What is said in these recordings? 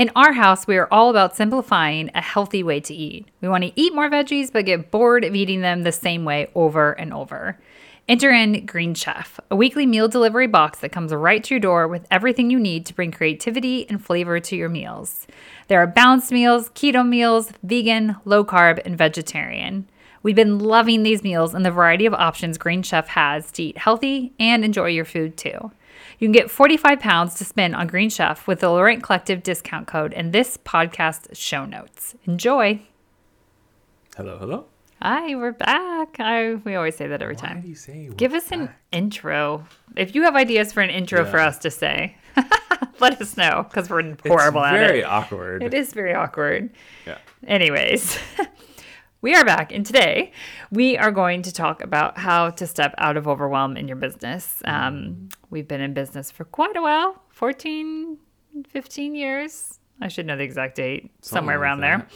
In our house, we are all about simplifying a healthy way to eat. We want to eat more veggies, but get bored of eating them the same way over and over. Enter in Green Chef, a weekly meal delivery box that comes right to your door with everything you need to bring creativity and flavor to your meals. There are balanced meals, keto meals, vegan, low carb, and vegetarian. We've been loving these meals and the variety of options Green Chef has to eat healthy and enjoy your food too. You can get 45 pounds to spend on Green Chef with the Laurent Collective discount code in this podcast show notes. Enjoy. Hello, hello. Hi, we're back. I we always say that every Why time. do you say Give us an intro. If you have ideas for an intro for us to say, let us know because we're in horrible it's at very awkward. It is very awkward. Yeah. Anyways, we are back, and today we are going to talk about how to step out of overwhelm in your business. Um, we've been in business for quite a while 14, 15 years. I should know the exact date, somewhere like around that.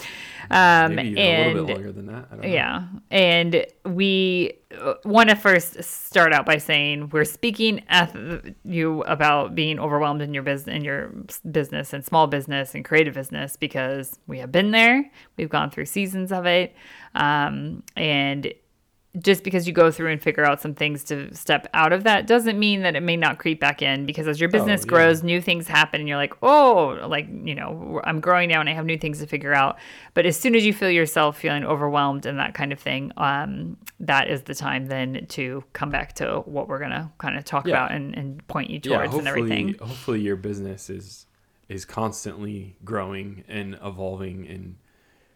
there. Um, Maybe and a little bit longer than that. I don't know. yeah. And we want to first start out by saying we're speaking at you about being overwhelmed in your business, in your business and small business and creative business because we have been there. We've gone through seasons of it. Um, and just because you go through and figure out some things to step out of that doesn't mean that it may not creep back in because as your business yeah. grows new things happen and you're like oh like you know i'm growing now and i have new things to figure out but as soon as you feel yourself feeling overwhelmed and that kind of thing um, that is the time then to come back to what we're gonna kind of talk Yeah. about and, and point you yeah, towards and everything hopefully your business is is constantly growing and evolving and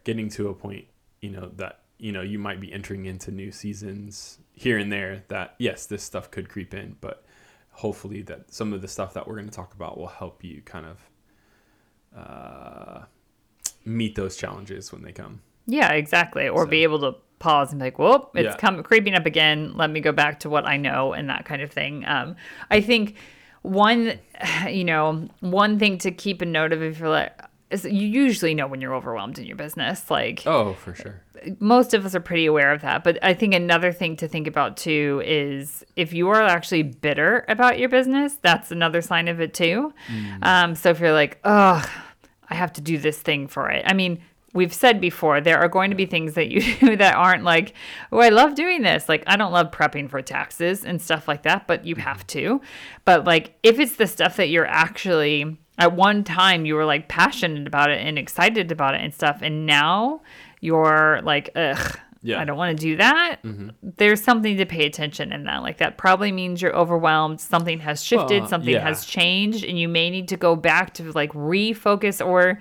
getting to a point, you know, that you know you might be entering into new seasons here and there. That yes, this stuff could creep in, but hopefully that some of the stuff that we're going to talk about will help you kind of uh, meet those challenges when they come. Yeah, exactly. Or be able to pause and be like, "Whoop, it's Yeah. come creeping up again. Let me go back to what I know," and that kind of thing. Um, I think one, you know, one thing to keep a note of if you're like, is you usually know when you're overwhelmed in your business. Like Oh, for sure. most of us are pretty aware of that. But I think another thing to think about too is if you are actually bitter about your business, that's another sign of it too. Um, so if you're like, oh, I have to do this thing for it. I mean, we've said before there are going to be things that you do that aren't like, oh, I love doing this. Like I don't love prepping for taxes and stuff like that, but you have to. But like if it's the stuff that you're actually at one time you were like passionate about it and excited about it and stuff, and now you're like, ugh, Yeah. I don't want to do that. There's something to pay attention in that. Like that probably means you're overwhelmed. Something has shifted. Well, something yeah. has changed, and you may need to go back to like refocus or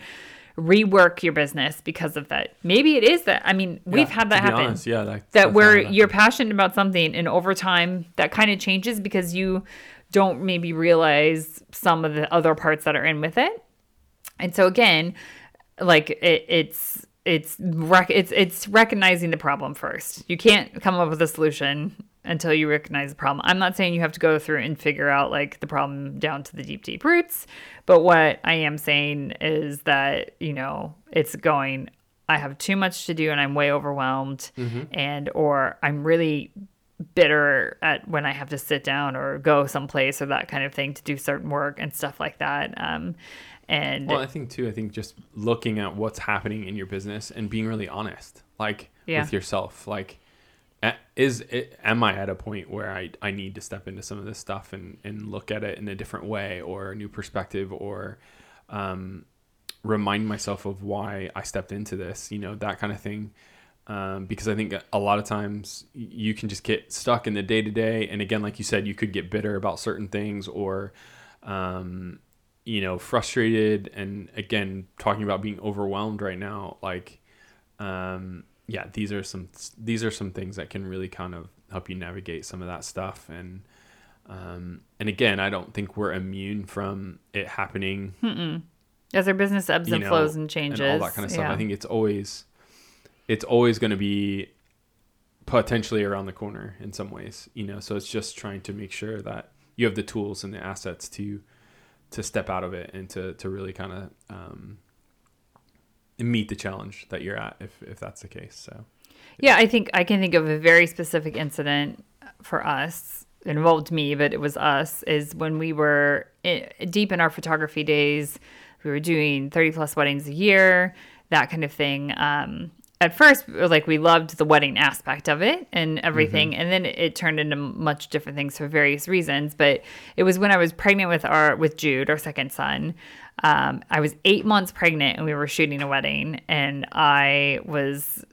rework your business because of that. Maybe it is that. I mean, we've had that happen honest, yeah, that, that where you're passionate about something and over time that kind of changes because you don't maybe realize some of the other parts that are in with it. And so again like it, it's it's rec- it's it's recognizing the problem first. You can't come up with a solution until you recognize the problem. I'm not saying you have to go through and figure out like the problem down to the deep deep roots but what i am saying is that you know it's going i have too much to do and i'm way overwhelmed mm-hmm. and or i'm really bitter at when I have to sit down or go someplace or that kind of thing to do certain work and stuff like that. Um, and Well, I think too. I think just looking at what's happening in your business and being really honest, like Yeah. with yourself, like is it, am I at a point where I, I need to step into some of this stuff and, and look at it in a different way or a new perspective or um, remind myself of why I stepped into this, you know, that kind of thing. Um, because I think a lot of times you can just get stuck in the day to day. And again, like you said, you could get bitter about certain things or, um, you know, frustrated. And again, talking about being overwhelmed right now, like, um, yeah, these are some these are some things that can really kind of help you navigate some of that stuff and Um, and again, I don't think we're immune from it happening. As our business ebbs and know, flows and changes. and all that kind of stuff. Yeah. I think it's always, it's always going to be potentially around the corner in some ways. You know, so it's just trying to make sure that you have the tools and the assets to to step out of it and to to really kind of um, meet the challenge that you're at if if that's the case. So Yeah, I think I can think of a very specific incident for us. Involved me, but it was us. Is when we were i deep in our photography days. We were doing thirty plus weddings a year, that kind of thing. Um, at first, like we loved the wedding aspect of it and everything, and then it, it turned into much different things for various reasons. But it was when I was pregnant with our with Jude, our second son. Um, I was eight months pregnant, and we were shooting a wedding, and I was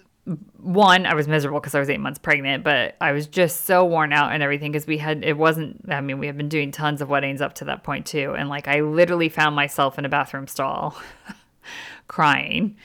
one, I was miserable because I was eight months pregnant, but I was just so worn out and everything because we had, it wasn't, I mean, we had been doing tons of weddings up to that point too. And like, I literally found myself in a bathroom stall crying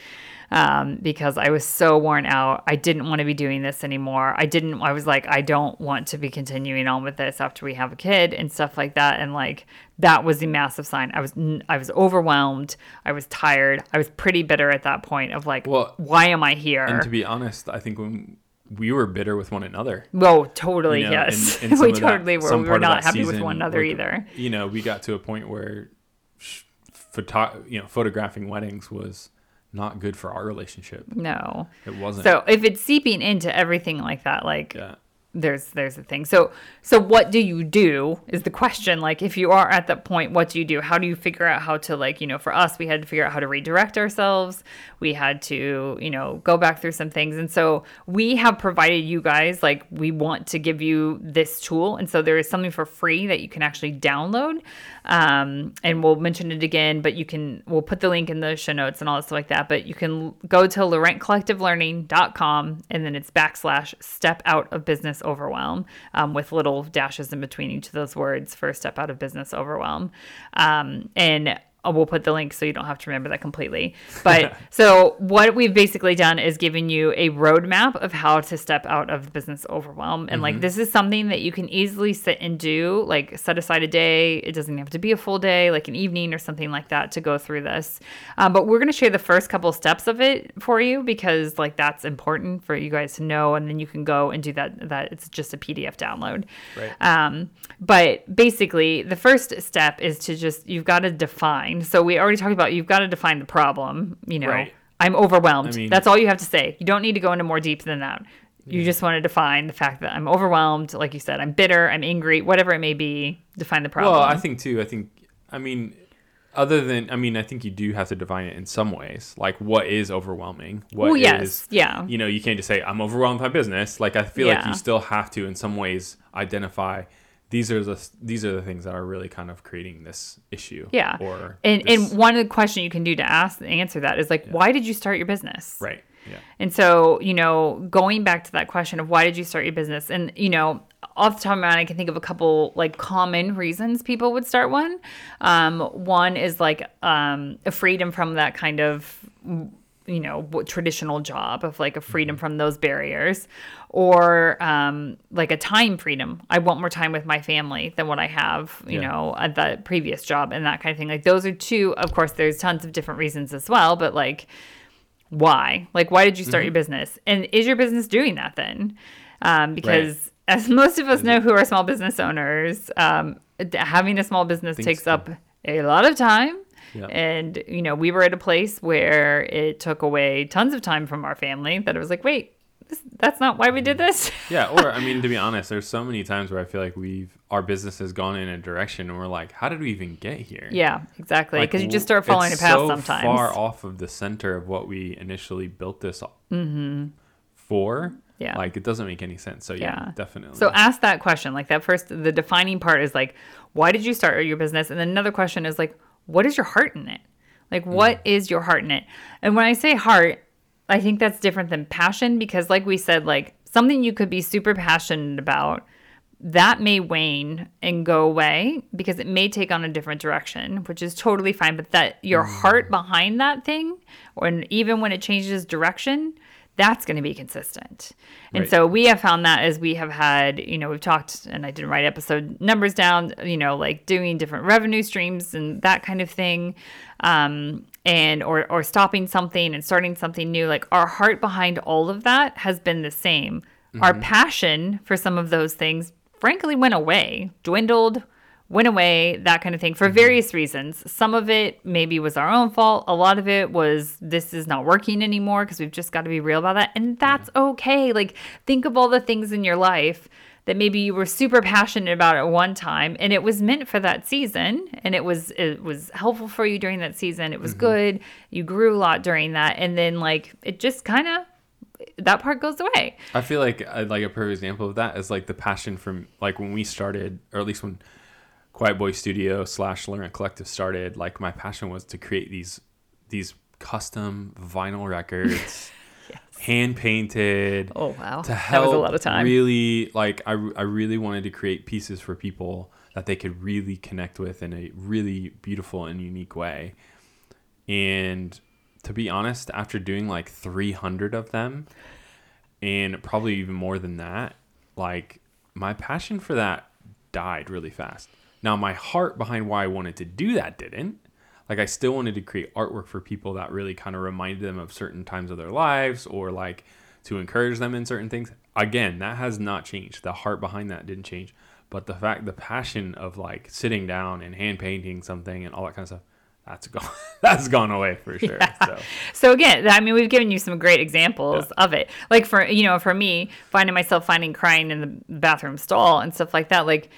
um, because I was so worn out. I didn't want to be doing this anymore. I didn't, I was like, I don't want to be continuing on with this after we have a kid and stuff like that. And like, that was the massive sign. I was, I was overwhelmed. I was tired. I was pretty bitter at that point of like, Well, why am I here? and to be honest, I think when we were bitter with one another. Whoa, totally, you know, yes. in some we of that- totally were. We were not happy with one another either. You know, we got to a point where photo- you know, photographing weddings was not good for our relationship. No. It wasn't. So if it's seeping into everything like that, like yeah. There's there's a thing. So so what do you do is the question. Like if you are at that point, what do you do? How do you figure out how to like, you know, for us we had to figure out how to redirect ourselves. We had to, you know, go back through some things. And so we have provided you guys like we want to give you this tool. And so there is something for free that you can actually download. Um, and we'll mention it again, but you can we'll put the link in the show notes and all that stuff like that. But you can go to laurentcollectivelearning.com and then it's backslash step out of business overwhelm um, with little dashes in between each of those words for step out of business overwhelm. Um, and uh, we'll put the link so you don't have to remember that completely. But so what we've basically done is given you a roadmap of how to step out of business overwhelm. And like this is something that you can easily sit and do, like set aside a day. It doesn't have to be a full day, like an evening or something like that to go through this. Um, but we're gonna share the first couple steps of it for you because like that's important for you guys to know, and then you can go and do that. That it's just a PDF download. Right. Um, but basically, the first step is to just, you've got to define. So we already talked about you've got to define the problem. You know, Right. I'm overwhelmed. I mean- That's all you have to say. You don't need to go into more deep than that. You just want to define the fact that I'm overwhelmed. Like you said, I'm bitter, I'm angry, whatever it may be. Define the problem. Well, I think too. I think. I mean, other than I mean, I think you do have to define it in some ways. Like, what is overwhelming? What Well, is yes, yeah. You know, you can't just say I'm overwhelmed by business. Like, I feel like you still have to, in some ways, identify these are the these are the things that are really kind of creating this issue. yeah. Or and this- and one of the question you can do to ask answer that is like, why did you start your business? right. Yeah. And so, you know, going back to that question of why did you start your business? And, you know, off the top of my mind, I can think of a couple like common reasons people would start one. Um, one is like um, a freedom from that kind of, you know, traditional job of like a freedom from those barriers or um, like a time freedom. I want more time with my family than what I have, you Yeah. know, at the previous job and that kind of thing. Like those are two, of course, there's tons of different reasons as well, but like, why? Like, why did you start your business? And is your business doing that then? Um, because as most of us know who are small business owners, um, having a small business Things takes up a lot of time. Yeah. And, you know, we were at a place where it took away tons of time from our family that it was like, wait, this, that's not why we did this. Yeah, or I mean, to be honest, there's so many times where I feel like we've our business has gone in a direction, and we're like, how did we even get here? yeah, exactly. Like, Because you just start following a path so sometimes. Far off of the center of what we initially built this mm-hmm. for. Yeah. like it doesn't make any sense. So yeah, Yeah. definitely. So ask that question. Like that first, the defining part is like, why did you start your business? And then another question is like, what is your heart in it? Like, hmm. what is your heart in it? And when I say heart, I think that's different than passion because, like we said, like something you could be super passionate about that may wane and go away because it may take on a different direction, which is totally fine. But that your hmm. heart behind that thing, or even when it changes direction, that's going to be consistent. And Right. so we have found that as we have had, you know, we've talked and I didn't write episode numbers down, you know, like doing different revenue streams and that kind of thing. Um, and or or stopping something and starting something new. Like our heart behind all of that has been the same. Our passion for some of those things frankly went away, dwindled, went away, that kind of thing for various reasons. Some of it maybe was our own fault. A lot of it was this is not working anymore because we've just got to be real about that. And that's okay. Like, think of all the things in your life that maybe you were super passionate about at one time and it was meant for that season and it was it was helpful for you during that season it was good you grew a lot during that and then like it just kind of that part goes away I feel like uh, like a perfect example of that is like the passion from like when we started, or at least when Quiet Boy Studio slash Laurent Collective started. Like my passion was to create these these custom vinyl records, hand painted. oh wow to that help was a lot of time really like I, I really wanted to create pieces for people that they could really connect with in a really beautiful and unique way and to be honest after doing like 300 of them and probably even more than that like my passion for that died really fast now my heart behind why i wanted to do that didn't. Like i still wanted to create artwork for people that really kind of reminded them of certain times of their lives or like to encourage them in certain things. Again that has not changed. The heart behind that didn't change. But the fact the passion of like sitting down and hand painting something and all that kind of stuff that's gone that's gone away for sure so. So again, I mean, we've given you some great examples of it. Like for you know, for me, finding myself finding crying in the bathroom stall and stuff like that. Like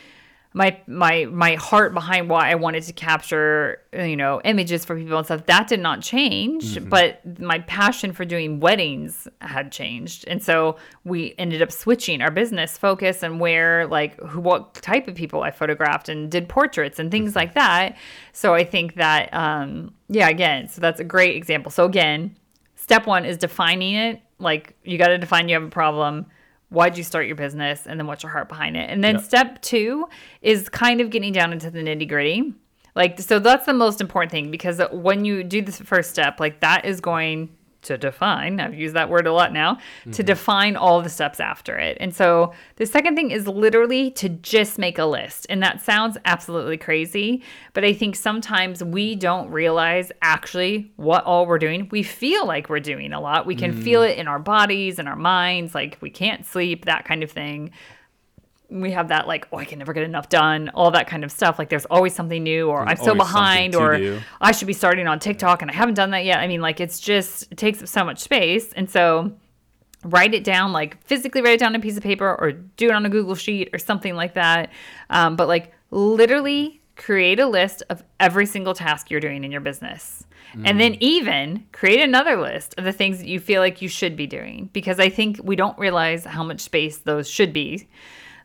my my my heart behind why I wanted to capture you know images for people and stuff that did not change, but my passion for doing weddings had changed, and so we ended up switching our business focus and where like who what type of people I photographed and did portraits and things like that. So I think that um yeah, again, so that's a great example. So again, step one is defining it. Like you got to define you have a problem. Why'd you start your business? And then what's your heart behind it? And then Yep. step two is kind of getting down into the nitty gritty. Like, so that's the most important thing because when you do this first step, like that is going to define, I've used that word a lot now, to mm-hmm. define all the steps after it. And so the second thing is literally to just make a list. And that sounds absolutely crazy, but I think sometimes we don't realize actually what all we're doing. We feel like we're doing a lot. We can feel mm. it in our bodies and our minds, like we can't sleep, that kind of thing we have that like oh i can never get enough done all that kind of stuff. Like there's always something new or i'm There's so behind or do. i should be starting on tiktok and i haven't done that yet. I mean like it's just it takes up so much space. And so write it down like physically write it down on a piece of paper or do it on a google sheet or something like that. Um, but like literally create a list of every single task you're doing in your business. And then even create another list of the things that you feel like you should be doing because i think we don't realize how much space those should be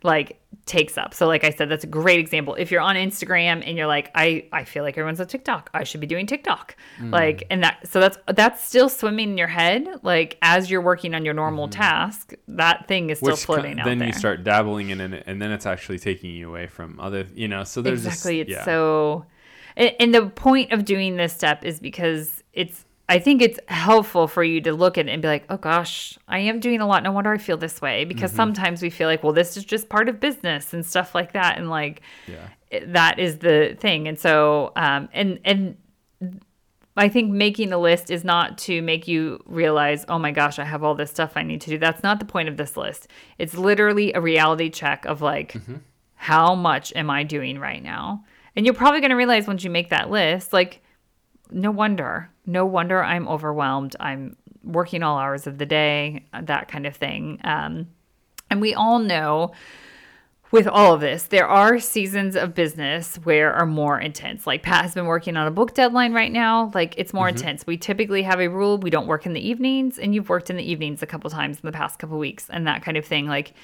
like takes up. So like I said, that's a great example. If you're on Instagram and you're like, I, I feel like everyone's on TikTok. I should be doing TikTok. Mm. Like and that so that's that's still swimming in your head. Like as you're working on your normal mm-hmm. task, that thing is still which floating out then there. you start dabbling in it and then it's actually taking you away from other you know so there's exactly just, it's yeah. so and, and the point of doing this step is because it's i think it's helpful for you to look at it and be like oh gosh i am doing a lot no wonder i feel this way because Mm-hmm. sometimes we feel like well this is just part of business and stuff like that and like Yeah. that is the thing and so um and and I think making a list is not to make you realize, oh my gosh, I have all this stuff I need to do. That's not the point of this list. It's literally a reality check of like, Mm-hmm. how much am I doing right now? And you're probably going to realize once you make that list, like, no wonder, no wonder I'm overwhelmed. I'm working all hours of the day, that kind of thing. Um, and we all know with all of this, there are seasons of business where are more intense. Like Pat has been working on a book deadline right now. Like it's more intense. We typically have a rule we don't work in the evenings, and you've worked in the evenings a couple times in the past couple weeks, and that kind of thing. Like,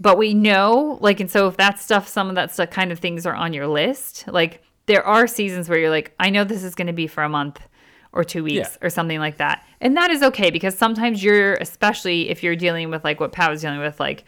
but we know, like, and so if that stuff, some of that stuff, kind of things are on your list. Like there are seasons where you're like, I know this is going to be for a month or two weeks Yeah. or something like that. And that is okay because sometimes you're, especially if you're dealing with like what Pat was dealing with, like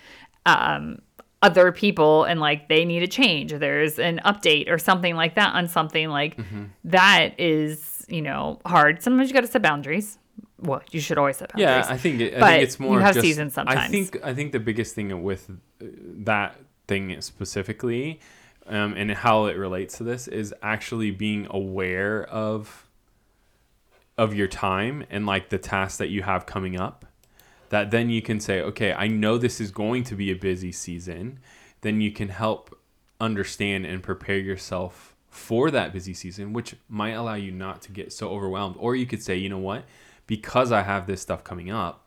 um, other people and like they need a change or there's an update or something like that on something like Mm-hmm. that is, you know, hard. Sometimes you got to set boundaries. well, you should always set yeah i think it, i think it's more. you have just- seasons i think i think the biggest thing with uh, that thing specifically um, and how it relates to this is actually being aware of of your time and like the tasks that you have coming up that then you can say okay i know this is going to be a busy season. Then you can help understand and prepare yourself for that busy season which might allow you not to get so overwhelmed. Or you could say you know what? Because i have this stuff coming up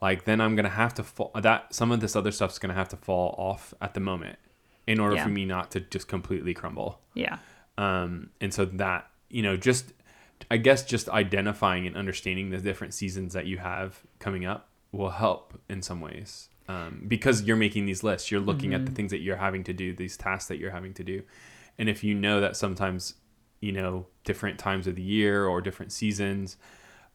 like then i'm gonna have to fall that some of this other stuff's gonna have to fall off at the moment in order Yeah. for me not to just completely crumble yeah. um, and so that you know just i guess just identifying and understanding the different seasons that you have coming up will help in some ways um, because you're making these lists you're looking at the things that you're having to do these tasks that you're having to do and if you know that sometimes you know different times of the year or different seasons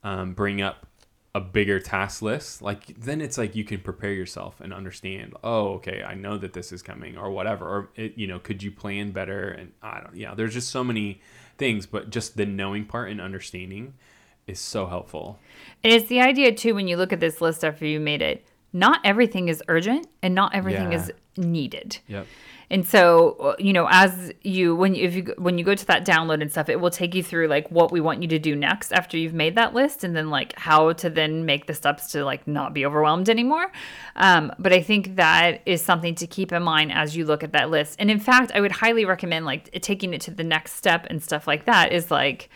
um, bring up a bigger task list like then it's like you can prepare yourself and understand oh okay i know that this is coming or whatever or it, you know could you plan better and i don't yeah there's just so many things but just the knowing part and understanding is so helpful And it's the idea too when you look at this list after you made it. Not everything is urgent and not everything Yeah. is needed. yep And so, uh, you know, as you when you if you when you go to that download and stuff, it will take you through like what we want you to do next after you've made that list, and then like how to then make the steps to like not be overwhelmed anymore. Um, but I think that is something to keep in mind as you look at that list. And in fact, I would highly recommend like taking it to the next step and stuff like that. Is like,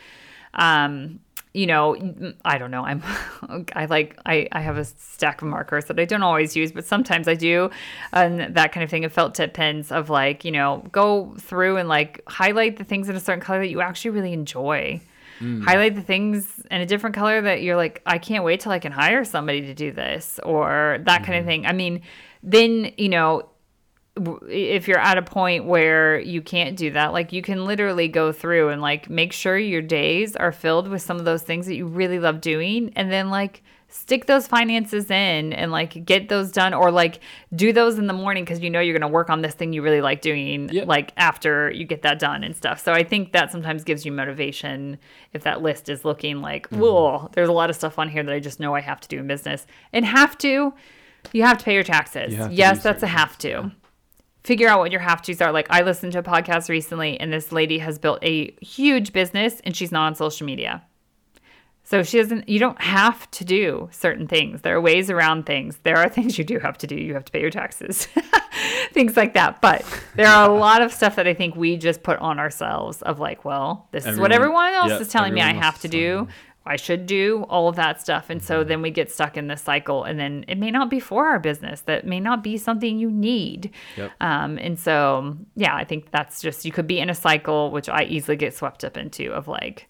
um, you know, I don't know. I'm, I like, I, I have a stack of markers that I don't always use, but sometimes I do, and that kind of thing. Of felt tip pens of like, you know, go through and like highlight the things in a certain color that you actually really enjoy. Mm. Highlight the things in a different color that you're like, I can't wait till I can hire somebody to do this or that kind of mm-hmm. thing. I mean, then you know, if you're at a point where you can't do that, like you can literally go through and like make sure your days are filled with some of those things that you really love doing and then like stick those finances in and like get those done or like do those in the morning because you know you're going to work on this thing you really like doing Yep. like after you get that done and stuff. So I think that sometimes gives you motivation if that list is looking like, whoa, there's a lot of stuff on here that I just know I have to do in business and have to. You have to pay your taxes. You Yes, that's a have to figure out what your have tos are. Like I listened to a podcast recently and this lady has built a huge business and she's not on social media. So she doesn't you don't have to do certain things. There are ways around things. There are things you do have to do. You have to pay your taxes. things like that. But there are a lot of stuff that I think we just put on ourselves of like, well, this is what Everyone- everyone else yeah, is telling me I have to do. I should do all of that stuff. And so then we get stuck in this cycle, and then it may not be for our business. That may not be something you need. Yep. Um, and so, yeah, I think that's just, you could be in a cycle, which I easily get swept up into, of like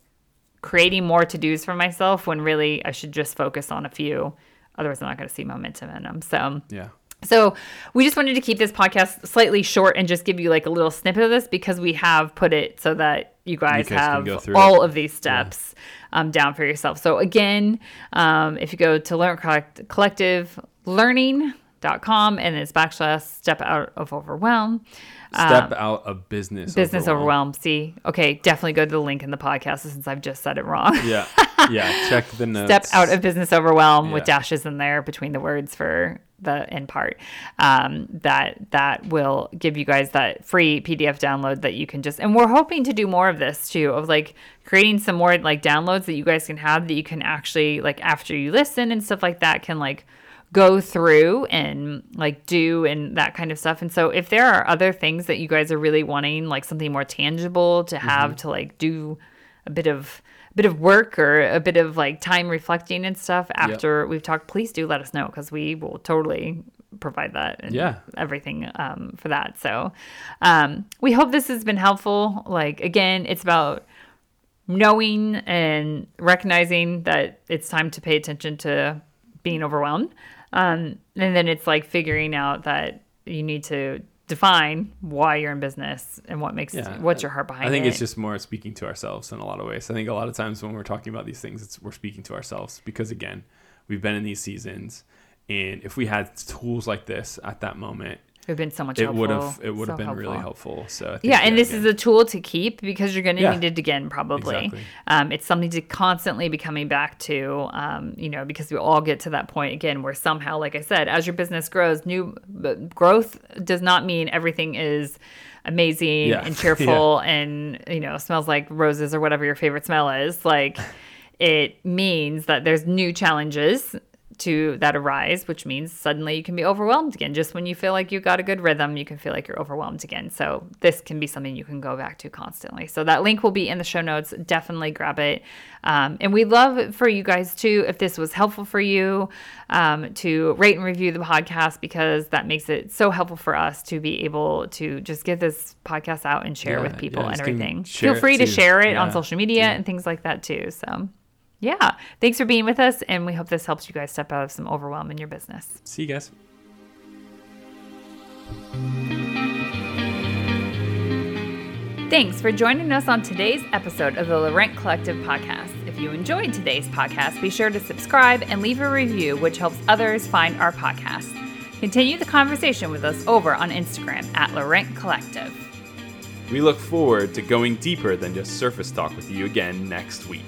creating more to dos for myself when really I should just focus on a few. Otherwise, I'm not going to see momentum in them. So, yeah so we just wanted to keep this podcast slightly short and just give you like a little snippet of this because we have put it so that you guys, guys have all it. of these steps um, down for yourself. So again, um, if you go to learn collect- collective learning.com and it's backslash step out of overwhelm. step out of business Um, Business overwhelm. See, okay, definitely go to the link in the podcast since I've just said it wrong. yeah yeah check the notes step out of business overwhelm with dashes in there between the words for the end part um, that that will give you guys that free pdf download that you can just and we're hoping to do more of this too of like creating some more like downloads that you guys can have that you can actually like after you listen and stuff like that can like go through and like do and that kind of stuff. And so if there are other things that you guys are really wanting, like something more tangible to have to like do a bit of a bit of work or a bit of like time reflecting and stuff after we've talked, please do let us know because we will totally provide that and Yeah. everything um, for that. So um, we hope this has been helpful. Like again, it's about knowing and recognizing that it's time to pay attention to being overwhelmed. Um, and then it's like figuring out that you need to define why you're in business and what makes Yeah. what's your heart behind it. I think it. it's just more speaking to ourselves in a lot of ways. I think a lot of times when we're talking about these things, it's we're speaking to ourselves because again, we've been in these seasons, and if we had tools like this at that moment, It would have been so much it helpful. would have it would so have been really helpful. So I think, yeah, and this again, is a tool to keep because you're going to Yeah. need it again probably. Exactly. Um, it's something to constantly be coming back to, um, you know, because we all get to that point again where somehow, like I said, as your business grows, new growth does not mean everything is amazing Yeah. and cheerful and you know smells like roses or whatever your favorite smell is. Like it means that there's new challenges to that arise, which means suddenly you can be overwhelmed again. Just when you feel like you got a good rhythm, you can feel like you're overwhelmed again. So this can be something you can go back to constantly. So that link will be in the show notes. Definitely grab it. Um, and we'd love for you guys too, if this was helpful for you, um, to rate and review the podcast because that makes it so helpful for us to be able to just get this podcast out and share Yeah, with people yeah, and everything. Feel free to share it on social media and things like that too. So. Yeah. Thanks for being with us. And we hope this helps you guys step out of some overwhelm in your business. See you guys. Thanks for joining us on today's episode of the Laurent Collective podcast. If you enjoyed today's podcast, be sure to subscribe and leave a review, which helps others find our podcast. Continue the conversation with us over on Instagram at Laurent Collective. We look forward to going deeper than just surface talk with you again next week.